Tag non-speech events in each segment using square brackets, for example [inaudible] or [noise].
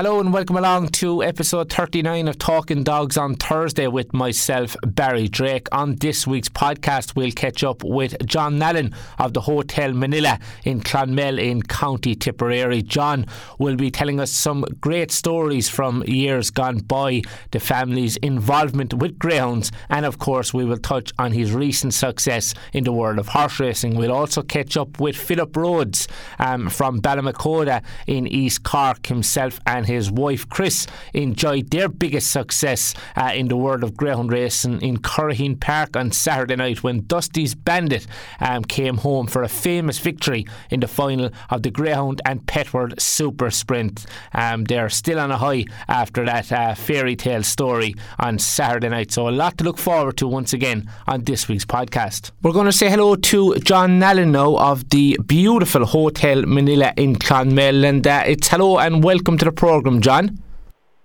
Hello and welcome along to episode 39 of Talking Dogs on Thursday with myself, Barry Drake. On this week's podcast, we'll catch up with John Nallen of the Hotel Minella in Clonmel in County Tipperary. John will be telling us some great stories from years gone by, the family's involvement with greyhounds, and of course, we will touch on his recent success in the world of horse racing. We'll also catch up with Philip Rhodes um, from Ballymacoda in East Cork himself and his wife Chris enjoyed their biggest success uh, in the world of greyhound racing in Curraheen Park on Saturday night when Dusty's Bandit um, came home for a famous victory in the final of the Greyhound and Petworld Super Sprint. Um, they're still on a high after that uh, fairy tale story on Saturday night, so a lot to look forward to once again on this week's podcast. We're going to say hello to John Nallen now of the beautiful Hotel Minella in Clonmel, and uh, it's hello and welcome to the program programme, John.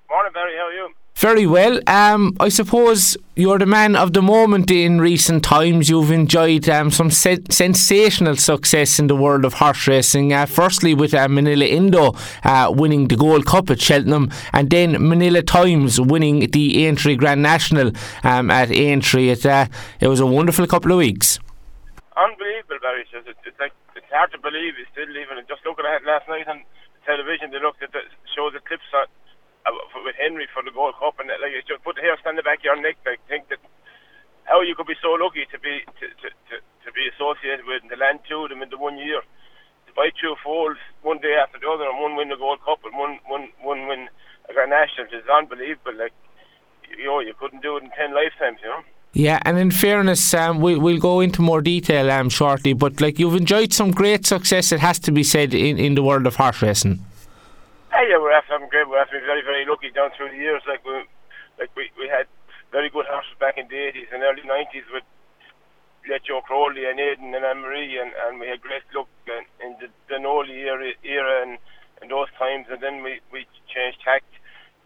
Morning, Barry. How are you? Very well. Um, I suppose you're the man of the moment in recent times. You've enjoyed um, some se- sensational success in the world of horse racing. Uh, firstly, with uh, Minella Indo uh, winning the Gold Cup at Cheltenham, and then Minella Times winning the Aintree Grand National um, at Aintree. It, uh, it was a wonderful couple of weeks. Unbelievable, Barry. It's, it's, like, it's hard to believe. It's still even just looking at it last night and television, they looked at the show the clips on, uh, with Henry for the Gold Cup, and like you just put the hair stand the back of your neck. Like think that how you could be so lucky to be to, to, to, to be associated with the land two of them in the one year. To buy two foals one day after the other, and one win the Gold Cup and one one one win a Grand National is unbelievable. Like you know, you couldn't do it in ten lifetimes. You know. Yeah, and in fairness, um, we, we'll go into more detail um, shortly, but like you've enjoyed some great success, it has to be said, in, in the world of horse racing. Yeah, yeah, we're having great. We're after very, very lucky down through the years. Like we, like we, we had very good horses back in the 80s and early 90s with Joe Crowley and Aidan and Anne Marie, and, and we had great luck in, in the Danoli era, era and, and those times, and then we, we changed tact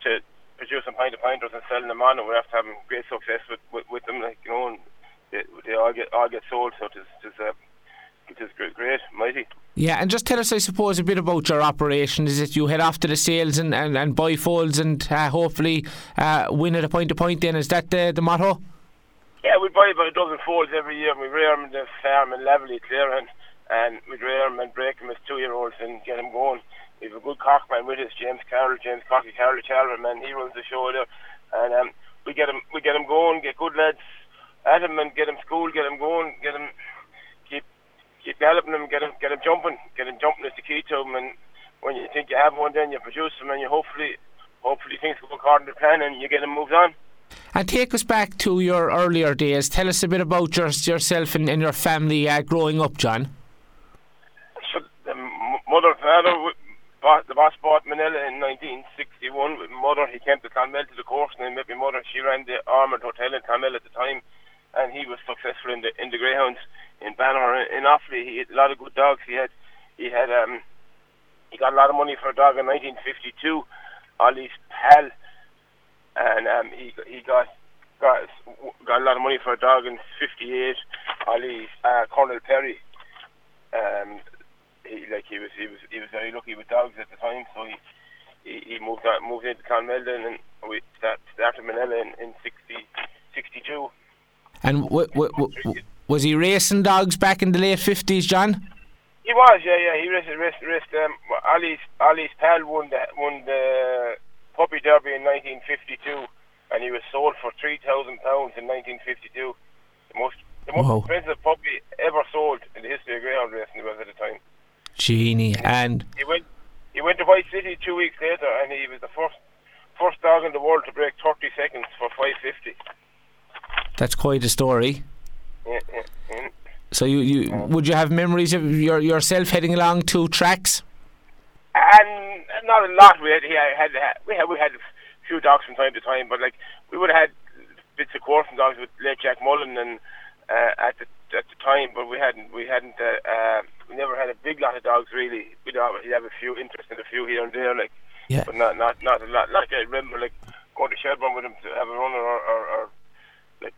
to producing pint of pinters and selling them on, and we're after having great success with, with, with them. Like you know, and they, they all get all get sold, so it is, it is, uh, it is great, great, mighty. Yeah, and just tell us, I suppose, a bit about your operation. Is it you head off to the sales and, and, and buy foals and uh, hopefully uh, win at a point to point? Then is that the, the motto? Yeah, we buy about a dozen foals every year. and We rear them in the farm in Levelly, clear, and, and we rear them and break them as two year olds and get them going. We have a good cockman with us, James Carroll, James Cocky Carroll, Chalvin, man. He runs the show there, and um, we get him, we get him going, get good lads at him, and get him school, get him going, get him keep keep galloping him, get him get him jumping, get him jumping is the key to him. And when you think you have one, then you produce him, and you hopefully hopefully things go according to plan, and you get him moved on. And take us back to your earlier days. Tell us a bit about your, yourself and, and your family uh, growing up, John. So, the mother, father, the boss bought Minella in 1961 with mother. He came to Clonmel to the course and he met my mother. She ran the Armoured Hotel in Clonmel at the time and he was successful in the in the Greyhounds in Banagher in Offaly. He had a lot of good dogs. He had he had um he got a lot of money for a dog in 1952, Ollie's pal, and um he he got got got a lot of money for a dog in '58, Ollie's uh, Colonel Perry. Um, he like he was he was he was very lucky with dogs at the time, so he he, he moved out moved into Clonmel and we start, started Minella in, in 60, 62. And w- w- w- was he racing dogs back in the late fifties, John? He was, yeah, yeah. He raced, raced, raced. Um, Ali's Ali's pal won the won the puppy derby in 1952, and he was sold for three thousand pounds in 1952. The most the most Whoa. expensive puppy ever sold in the history of greyhound racing was at the time. Genie, and He went he went to White City two weeks later, and he was the first first dog in the world to break 30 seconds for 550. that's quite a story. Yeah, yeah, yeah. So you, you would you have memories of your, yourself heading along two tracks? And not a lot. We had, had, had we had we had a few dogs from time to time, but like we would have had bits of coursing dogs with late Jack Mullen and uh, at the at the time, but we hadn't we hadn't uh, uh, we never had a big lot of dogs really. We'd obviously have a few interest in a few here and there, like Yeah. but not not not a lot. Like I remember like going to Shelburne with him to have a run or or, or like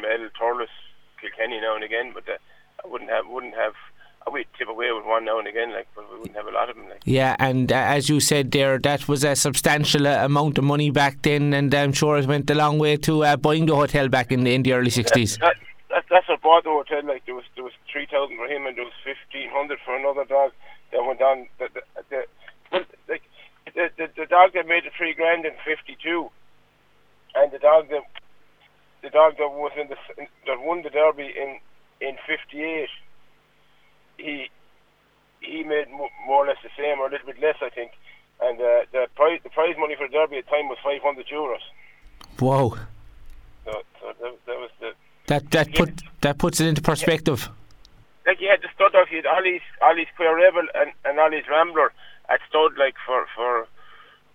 Mel, Thurles, Kilkenny now and again, but uh, I wouldn't have wouldn't have. I would tip away with one now and again, like, but we wouldn't have a lot of them. Like. Yeah, and uh, as you said there, that was a substantial uh, amount of money back then, and I'm sure it went a long way to uh, buying the hotel back in the, in the early '60s. That, that, that's what bought the hotel. Like there was there was three thousand for him, and there was fifteen hundred for another dog that went on. The, the, the, well, like, the, the the dog that made the three grand in fifty two, and the dog that the dog that was in the that won the derby in in fifty eight. He he made more or less the same, or a little bit less, I think. And uh, the prize the prize money for the derby at the time was five hundred euros. Wow. So, so that, that was the that that put that puts it into perspective. Like you had the stud off, you had Ollie's Ollie's Queer Rebel and, and Ollie's Rambler at stud like for for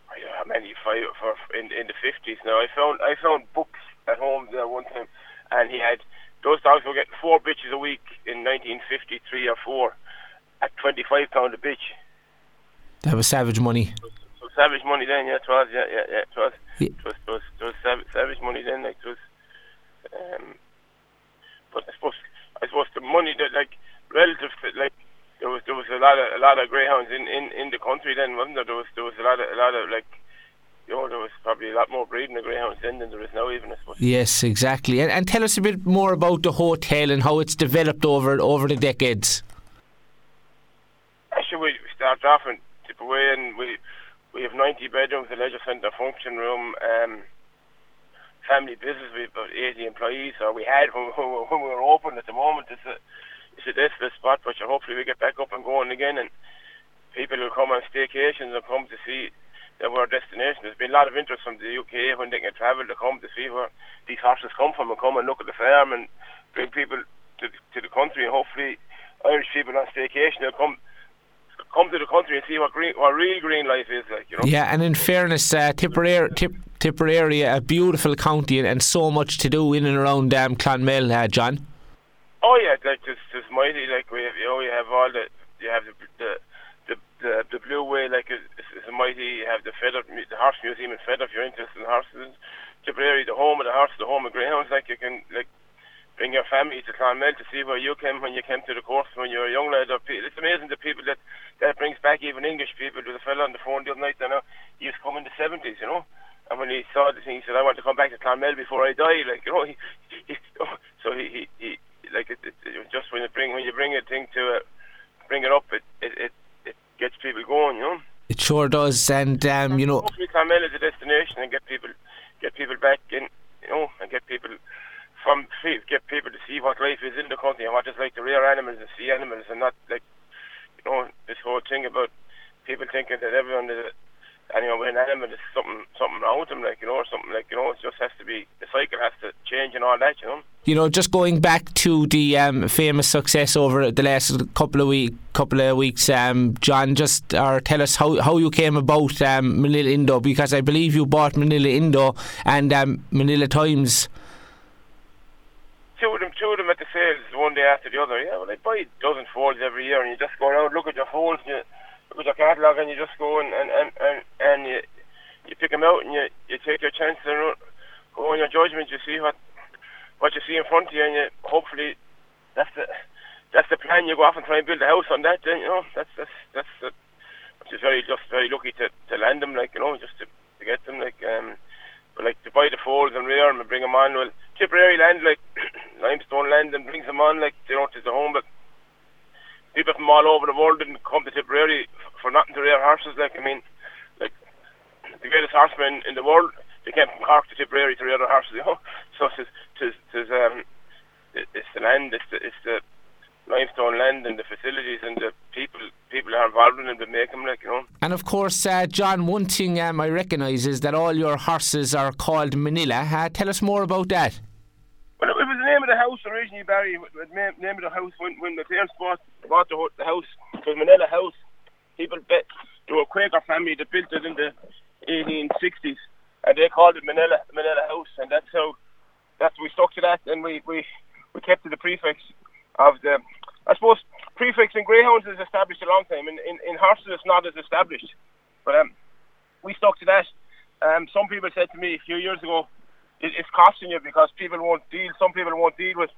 I don't know how many five for in in the fifties now. I found I found books at home there one time and he had those dogs were getting four bitches a week in nineteen fifty three or four at twenty five pound a bitch. That was savage money. So, so savage money then, yeah, it was, yeah, yeah, yeah, it was. Yeah. It was, it was, it was savage, savage money then, like it was. Um, but I suppose I suppose the money that like relative to like there was there was a lot of a lot of greyhounds in, in, in the country then wasn't there? There was there was a lot of a lot of like you know there was probably a lot more breeding of greyhounds then than there is now even I suppose. Yes, exactly. And, and tell us a bit more about the hotel and how it's developed over over the decades. Actually, we start off in Tipperary and we we have 90 bedrooms, a leisure centre, function room. Um, family business with about 80 employees, or we had when, when we were open. At the moment, it's a it's a desolate spot, but hopefully we get back up and going again, and people will come on staycations and come to see that we're a destination. There's been a lot of interest from the UK when they can travel to come to see where these horses come from and come and look at the farm and bring people to to the country, and hopefully Irish people on staycation will come come to the country and see what green, what real green life is like. You know. Yeah, and in fairness, uh, Tipperary, Tip, Tipperary, a beautiful county, and, and, so much to do in and around um, Clonmel, uh, John. Oh yeah, like just just mighty. Like we have, you know, you have all the you have the the the, the, the Blue Way, like it's, it's mighty. You have the Fethard, the Horse Museum in Fethard. If you're interested in horses, Tipperary, the home of the horse, the home of greyhounds. Like you can like bring your family to Clonmel to see where you came when you came to the course when you were a young lad. It's amazing the people that that brings back even English people. There was a fellow on the phone the other night. I know he was coming in the seventies, you know. And when he saw the thing, he said, "I want to come back to Clonmel before I die." Like you know, [laughs] he, he, so he, he, he like it, it, it, just when you bring when you bring a thing to uh, bring it up, it, it it it gets people going, you know. It sure does, and um, you know, hopefully Clonmel is a destination and get people get people back in, you know, and get people from get people to see what life is in the country and what it's like to rear animals and see animals and not like you know this whole thing about people thinking that everyone is anyway with an animal is something something wrong with them like you know or something like you know it just has to be the cycle has to change and all that you know? You know just going back to the um, famous success over the last couple of week couple of weeks um, John just or tell us how, how you came about um, Minella Indo because I believe you bought Minella Indo and um, Minella Times two of them, two of them at the sales one day after the other. Yeah, well, I buy a dozen folds every year, and you just go around, look at your folds, and you look at your catalogue, and you just go and and and and, and you you pick them out, and you you take your chances and go on your judgment. You see what what you see in front of you, and you hopefully that's the that's the plan. You go off and try and build a house on that. Then you know that's that's that's. Uh, just very just very lucky to to land them, like you know, just to to get them, like um. But like to buy the folds and rear them and bring them on, well, Tipperary land, like [clears throat] limestone land, and brings them on, like you know, to the home. But people from all over the world didn't come to Tipperary for nothing to rear horses. Like I mean, like the greatest horsemen in the world, they came from Cork to Tipperary to rear their horses. You know, [laughs] so it's it's, it's um it's the land, it's the it's the limestone land and the facilities and the people people are involved in them to make them like you know. And of course, uh, John, one thing um, I recognise is that all your horses are called Minella. Uh, tell us more about that. Well, it was the name of the house originally, Barry. The name of the house when when the parents bought bought the, the house was Minella House. People bet were a Quaker family that built it in the 1860s, and they called it Minella Minella House, and that's how that's we stuck to that, and we we we kept to the prefix of the I suppose prefix in greyhounds is established a long time. In, in, in horses, it's not as established. But um, we stuck to that. Um, some people said to me a few years ago, it, it's costing you because people won't deal. Some people won't deal with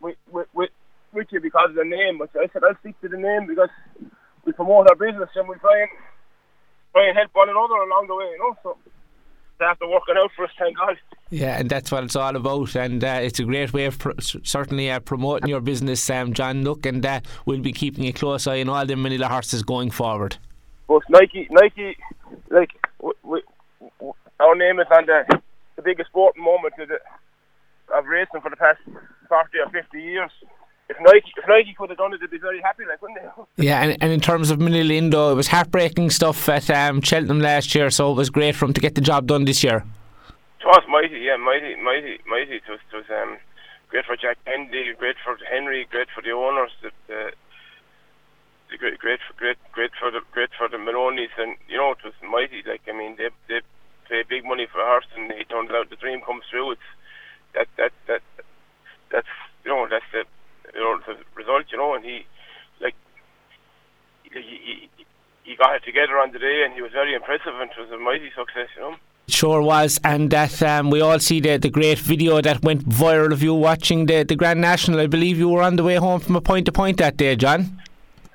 with with, with, with you because of the name. But I said I'll stick to the name because we promote our business and we try and try and help one another along the way. You know, so after working out for us, thank God. Yeah, and that's what it's all about, and uh, it's a great way of pr- certainly uh, promoting your business, um, John. Look, and uh, we'll be keeping a close eye on all the Minella horses going forward. But Nike, Nike, like w- w- w- our name is on the the biggest sporting moment of, the, of racing for the past forty or fifty years if Nike if Nike could have done it, they'd be very happy, like wouldn't they? [laughs] Yeah, and, and in terms of Minella Indo, it was heartbreaking stuff at um, Cheltenham last year, so it was great for him to get the job done this year. It was mighty, yeah, mighty, mighty, mighty. It was, it was um, great for Jack Kennedy, great for Henry, great for the owners, the, the, the great, great, for, great, great for the great for the Maloneys, and you know it was mighty. Like I mean, they they pay big money for a horse, and it turns out the dream comes true. It's that that that that's you know that's the you know, the result, you know, and he, like, he, he, he got it together on the day and he was very impressive and it was a mighty success, you know. Sure was, and that um, we all see the, the great video that went viral of you watching the, the Grand National. I believe you were on the way home from a point to point that day, John.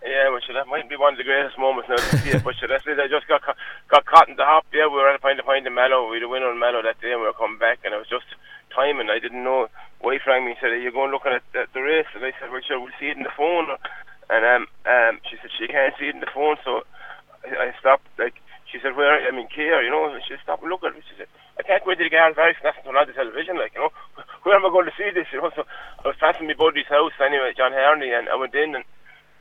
Yeah, well, that might be one of the greatest moments now to see it. But sure, that's it. I just got got caught in the hop. Yeah, we were point to point in Mallow. We had a winner in Mallow that day, and we were coming back, and it was just timing. I didn't know. Wife rang me and said, "Are you going looking at the, the race?" And I said, "Well, sure, we'll see it in the phone." And um, um, she said she can't see it in the phone, so I, I stopped. Like she said, "Where?" I mean, care, you know. And she said, "Stop and look at it." She said, "I can't go into the very fast and on the television, like you know. [laughs] Where am I going to see this?" You know. So I was passing my buddy's house anyway, John Harney, and I went in and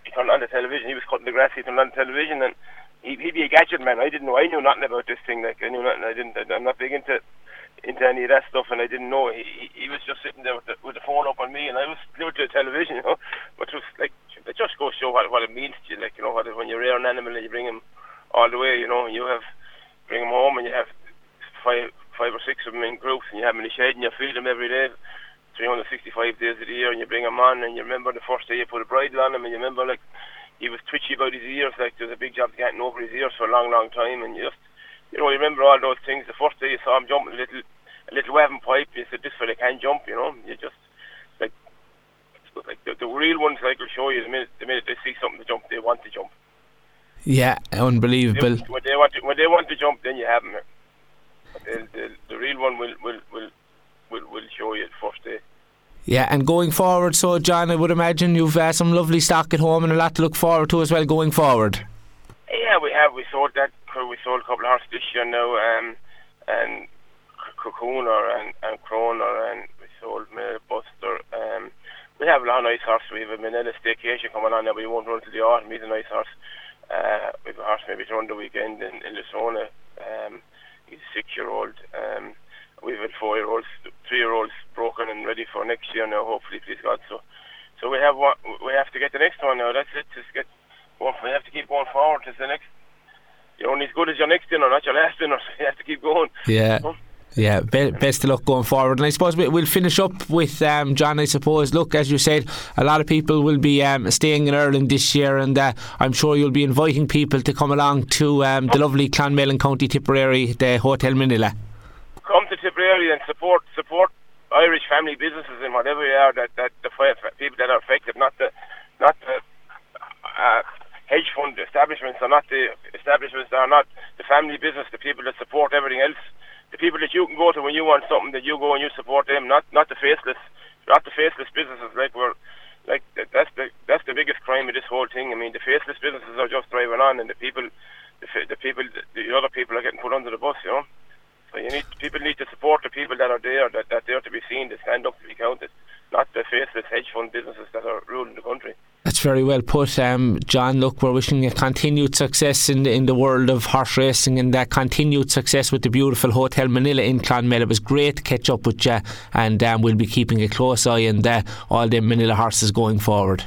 he turned on the television. He was cutting the grass. He turned on the television, and he, he'd be a gadget man. I didn't know. I knew nothing about this thing. Like I knew nothing. I didn't. I'm not big into into any of that stuff, and I didn't know. He he was just sitting there with the, with the phone up on me, and I was glued to the television, you know. But it was like it just goes to show what what it means to you, like you know, what when you rear an animal and you bring him all the way, you know, and you have bring him home and you have five five or six of them in groups, and you have them in the shed and you feed them every day. 365 days of the year, and you bring him on, and you remember the first day you put a bridle on him, and you remember like he was twitchy about his ears, like there's a big job getting over his ears for a long, long time, and you just, you know, you remember all those things. The first day you saw him jumping a little, a little waving pipe. You said, "This fella can jump," you know. You just like, like the, the real ones, like will show you the minute the minute they see something to jump, they want to jump. Yeah, unbelievable. When they want to, when they want to jump, then you have them. The, the, the real one will will will will, will show you the first day. Yeah, and going forward, so John, I would imagine you've uh, some lovely stock at home and a lot to look forward to as well going forward. Yeah, we have. We sold that. We sold a couple of horses this year now, um, and Cocooner and, and Croner, and we sold Mary Buster. Um, we have a lot of nice horses. We have a Minella staycation coming on now. We won't run to the autumn. He's a nice horse. Uh, we have a horse maybe run the weekend in, in Lisona. Um, he's a six-year-old. Um, we've had four-year-olds, three-year-olds broken and ready for next year now. Hopefully, please God. So, so we have one. We have to get the next one now. That's it. Just get. Well, we have to keep going forward. To the next. You're only as good as your next dinner, not your last dinner. So [laughs] you have to keep going. Yeah. Yeah, be- best of luck going forward. And I suppose we'll finish up with um, John. I suppose, look, as you said, a lot of people will be um, staying in Ireland this year, and uh, I'm sure you'll be inviting people to come along to um, the lovely Clonmel County Tipperary, the Hotel Minella. Come to Tipperary and support support Irish family businesses and whatever they are that that the people that are affected, not the not the uh, hedge fund establishments, or not the establishments that are not the family business, the people that support everything else the people that you can go to when you want something that you go and you support them, not not the faceless, not the faceless businesses. Like we're like that's the that's the biggest crime of this whole thing. I mean, the faceless businesses are just driving on, and the people, the, the people, the other people are getting put under the bus. You know, so you need people need to support the people that are there, that that they're to be seen, to stand up to be counted, not the faceless hedge fund businesses that are ruling the country. That's very well put, um, John. Look, we're wishing you continued success in the, in the world of horse racing and that continued success with the beautiful Hotel Minella in Clonmel. It was great to catch up with you, and um, we'll be keeping a close eye on uh, all the Minella horses going forward.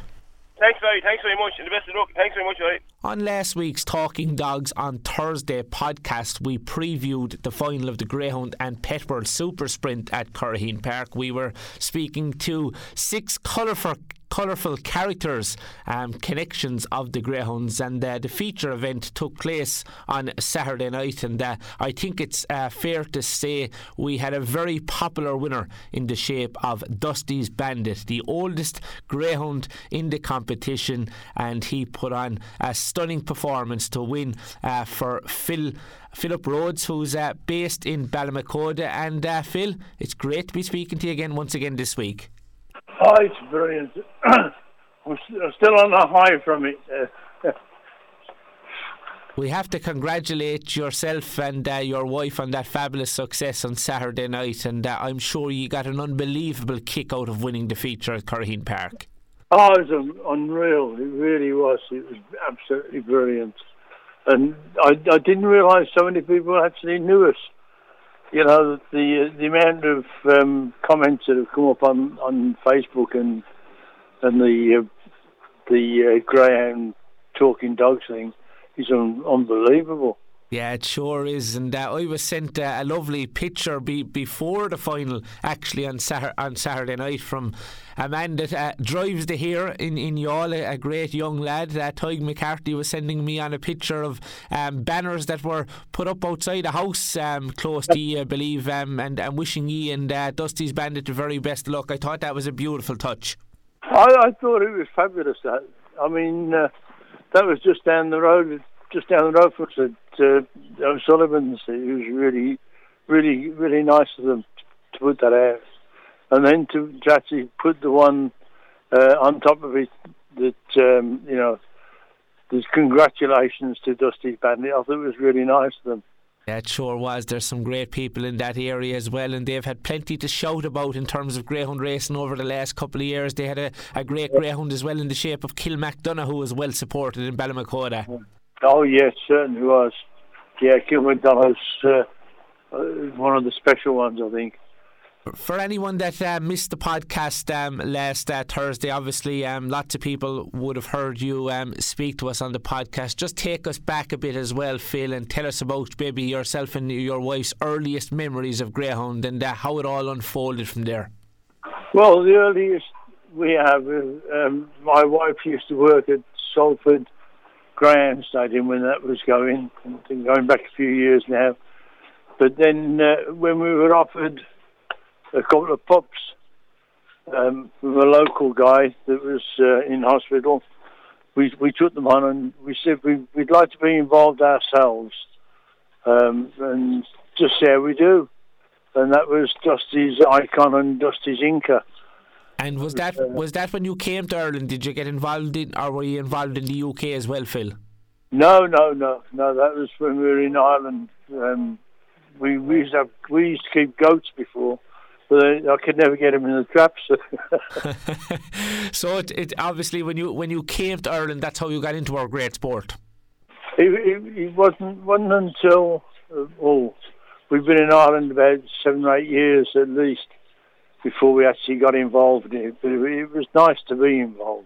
Thanks, very, thanks very much, and the best of luck. Thanks very much, Larry. On last week's Talking Dogs on Thursday podcast, we previewed the final of the Greyhound and Pet World Super Sprint at Curraheen Park. We were speaking to six colourful colourful characters, um, connections of the Greyhounds, and uh, the feature event took place on Saturday night. And uh, I think it's uh, fair to say we had a very popular winner in the shape of Dusty's Bandit, the oldest Greyhound in the competition, and he put on a stunning performance to win uh, for Phil. Philip Rhodes, who's uh, based in Ballymacoda. And uh, Phil, it's great to be speaking to you again once again this week. Oh, it's brilliant. [clears throat] I'm still on a high from it. [laughs] we have to congratulate yourself and uh, your wife on that fabulous success on Saturday night, and uh, I'm sure you got an unbelievable kick out of winning the feature at Curraheen Park. Oh, it was unreal. It really was. It was absolutely brilliant, and I, I didn't realise so many people actually knew us. You know, the the amount of um, comments that have come up on, on Facebook and and the uh, the uh, Greyhound talking dogs thing is un- unbelievable. Yeah, it sure is. And uh, I was sent uh, a lovely picture be- before the final, actually, on, Sar- on Saturday night from a man that uh, drives the here in, in Youghal, a, great young lad. Uh, Tig McCarthy was sending me on a picture of um, banners that were put up outside a house um, close to you, I believe, um, and, and wishing ye and uh, Dusty's Bandit the very best luck. I thought that was a beautiful touch. I, I thought it was fabulous. I mean, uh, that was just down the road, just down the road from us uh, O'Sullivan's. It was really, really, really nice of them to put that out, and then to, to actually put the one uh, on top of it that um, you know. There's congratulations to Dusty Bandit. I thought it was really nice of them. Yeah, it sure was. There's some great people in that area as well, and they've had plenty to shout about in terms of greyhound racing over the last couple of years. They had a, a great greyhound as well in the shape of Kilmacdonough, who was well supported in Ballymacoda. Oh, yes, certainly was. Yeah, Kilmacdonough's uh, uh, one of the special ones, I think. For anyone that uh, missed the podcast um, last uh, Thursday, obviously um, lots of people would have heard you um, speak to us on the podcast. Just take us back a bit as well, Phil, and tell us about maybe yourself and your wife's earliest memories of Greyhound and uh, how it all unfolded from there. Well, the earliest we have, um, my wife used to work at Salford Greyhound Stadium when that was going, going back a few years now. But then uh, when we were offered a couple of pups um, from a local guy that was uh, in hospital. We we took them on and we said we, would like to be involved ourselves um, and just see how we do. And that was Dusty's icon and Dusty's Inca. And was that was that when you came to Ireland? Did you get involved in, or were you involved in the UK as well, Phil? No, no, no, no. That was when we were in Ireland. Um, we we used to have, we used to keep goats before, but I could never get them in the traps. [laughs] [laughs] so it, it, obviously when you when you came to Ireland, that's how you got into our great sport. It, it, it wasn't wasn't until uh, oh, we've been in Ireland about seven or eight years at least before we actually got involved in it. But it, it was nice to be involved.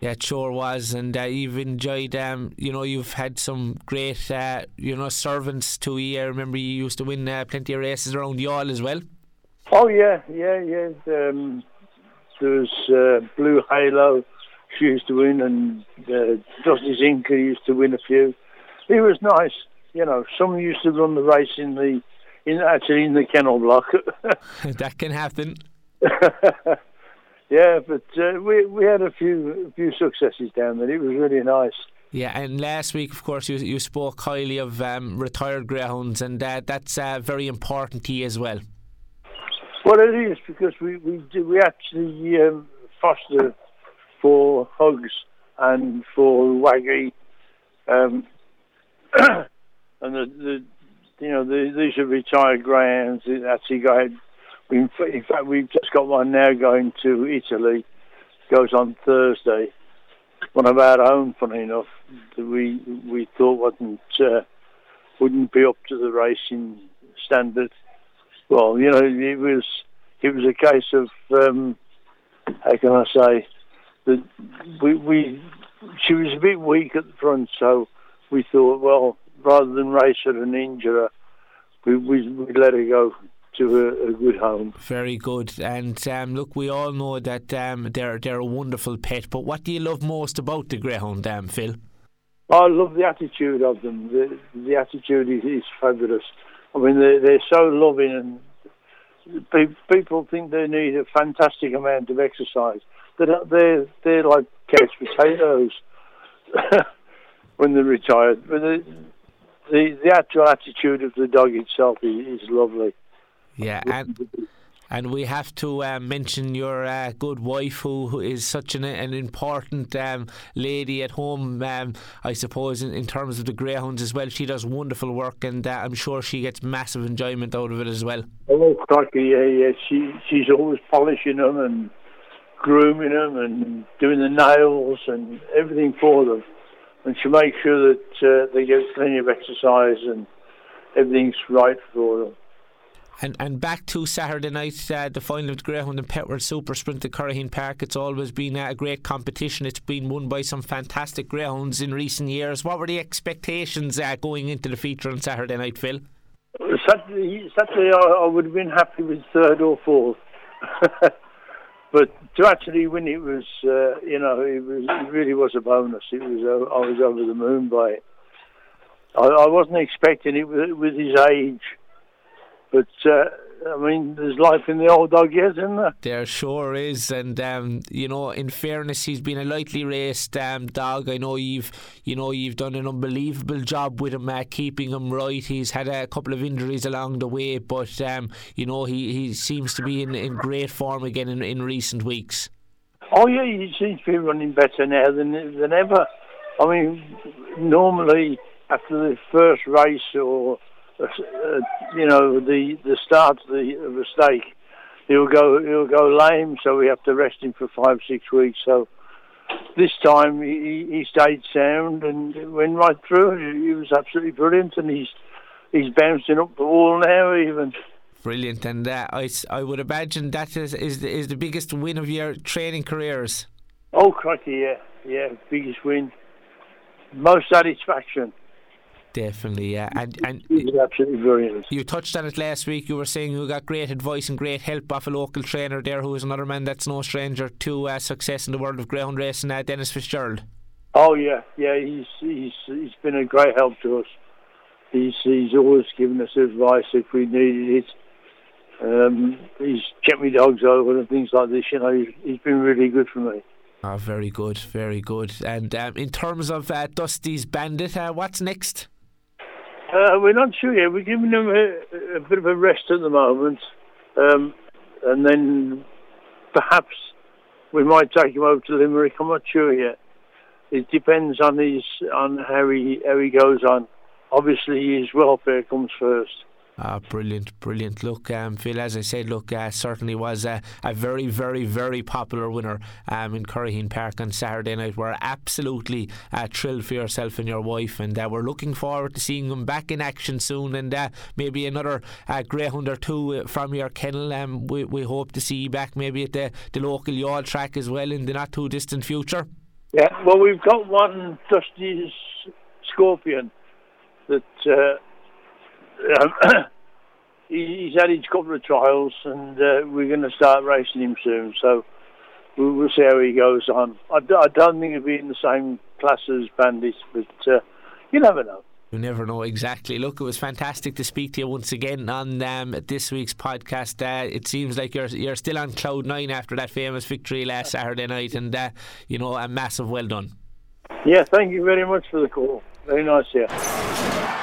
Yeah, it sure was, and uh, you've enjoyed. Um, you know, you've had some great, uh, you know, servants to you. I remember you used to win uh, plenty of races around Youghal as well. Oh yeah, yeah, yeah. Um, there was uh, Blue Halo. She used to win, and uh, Dusty's Inca used to win a few. It was nice, you know. Some used to run the race in the, in actually in the kennel block. [laughs] that can happen. [laughs] yeah, but uh, we we had a few few successes down there. It was really nice. Yeah, and last week, of course, you you spoke highly of um, retired greyhounds, and uh, that's uh, very important to you as well. Well, it is because we we do, we actually um, foster for Hugs and for Waggy, um, [coughs] and the, the you know the, these are retired greyhounds. Actually, going. In fact, we've just got one now going to Italy. Goes on Thursday. One of our own, funny enough, we we thought wasn't uh, wouldn't be up to the racing standard well, you know, it was it was a case of um, how can I say that we we she was a bit weak at the front, so we thought, well, rather than race her and injure her, we we we let her go to a, a good home. Very good. And um, look, we all know that um, they're they're a wonderful pet. But what do you love most about the greyhound, um, Phil? I love the attitude of them. The, the attitude is, is fabulous. I mean, they're, they're so loving, and pe- people think they need a fantastic amount of exercise. They're they're, they're like couch potatoes [laughs] when they're retired. But the, the the actual attitude of the dog itself is, is lovely. Yeah, and and we have to uh, mention your uh, good wife, who, who is such an, an important um, lady at home. Um, I suppose in, in, terms of the greyhounds as well, she does wonderful work, and uh, I'm sure she gets massive enjoyment out of it as well. Oh, crikey, yeah, yeah. She she's always polishing them and grooming them and doing the nails and everything for them, and she makes sure that uh, they get plenty of exercise and everything's right for them. And and back to Saturday night, uh, the final of the Greyhound and Petworld Super Sprint at Curraheen Park. It's always been a great competition. It's been won by some fantastic greyhounds in recent years. What were the expectations uh, going into the feature on Saturday night, Phil? Saturday, Saturday I, I would have been happy with third or fourth. [laughs] but to actually win it was, uh, you know, it was it really was a bonus. It was uh, I was over the moon by it. I, I wasn't expecting it with, with his age but uh, I mean, there's life in the old dog yet, isn't there? There sure is, and um, you know, in fairness, he's been a lightly raced um, dog. I know you've, you know, you've done an unbelievable job with him, uh, keeping him right. He's had a couple of injuries along the way, but um, you know, he, he seems to be in, in great form again in, in recent weeks. Oh yeah, he seems to be running better now than than ever. I mean, normally after the first race or uh, you know, the the start of the, of the stake, he'll go he'll go lame, so we have to rest him for five six weeks. So this time he, he stayed sound and went right through. He was absolutely brilliant, and he's he's bouncing up the wall now even. Brilliant, and uh, I, I would imagine that is is the, is the biggest win of your training careers. Oh, crikey, yeah, yeah, biggest win, most satisfaction. Definitely, yeah. And and he's absolutely brilliant. You touched on it last week. You were saying you got great advice and great help off a local trainer there, who is another man that's no stranger to uh, success in the world of greyhound racing, uh, Dennis Fitzgerald. Oh yeah, yeah. He's he's he's been a great help to us. He's he's always given us advice if we needed it. Um, he's kept me dogs over and things like this. You know, he's, he's been really good for me. Oh, very good, very good. And um, in terms of uh, Dusty's Bandit, uh, what's next? Uh, we're not sure yet. We're giving them a, a bit of a rest at the moment, um, and then perhaps we might take him over to Limerick. I'm not sure yet. It depends on his on how he how he goes on. Obviously, his welfare comes first. Ah, brilliant, brilliant. Look, um, Phil, as I said, look, uh, certainly was a, a very, very, very popular winner um, in Curraheen Park on Saturday night. We're absolutely uh, thrilled for yourself and your wife, and uh, we're looking forward to seeing them back in action soon and uh, maybe another greyhound or two from your kennel. Um, we, we hope to see you back maybe at the, the local Youghal track as well in the not too distant future. Yeah, well, we've got one Dusty's Scorpion that um, [clears throat] he's had his couple of trials, and uh, we're going to start racing him soon. So we'll, we'll see how he goes on. I, I, don't think he'll be in the same class as Bandits, but uh, you never know. You never know exactly. Look, it was fantastic to speak to you once again on um, this week's podcast. Uh, it seems like you're you're still on cloud nine after that famous victory last Saturday night, and uh, you know a massive well done. Yeah, thank you very much for the call. Very nice, yeah.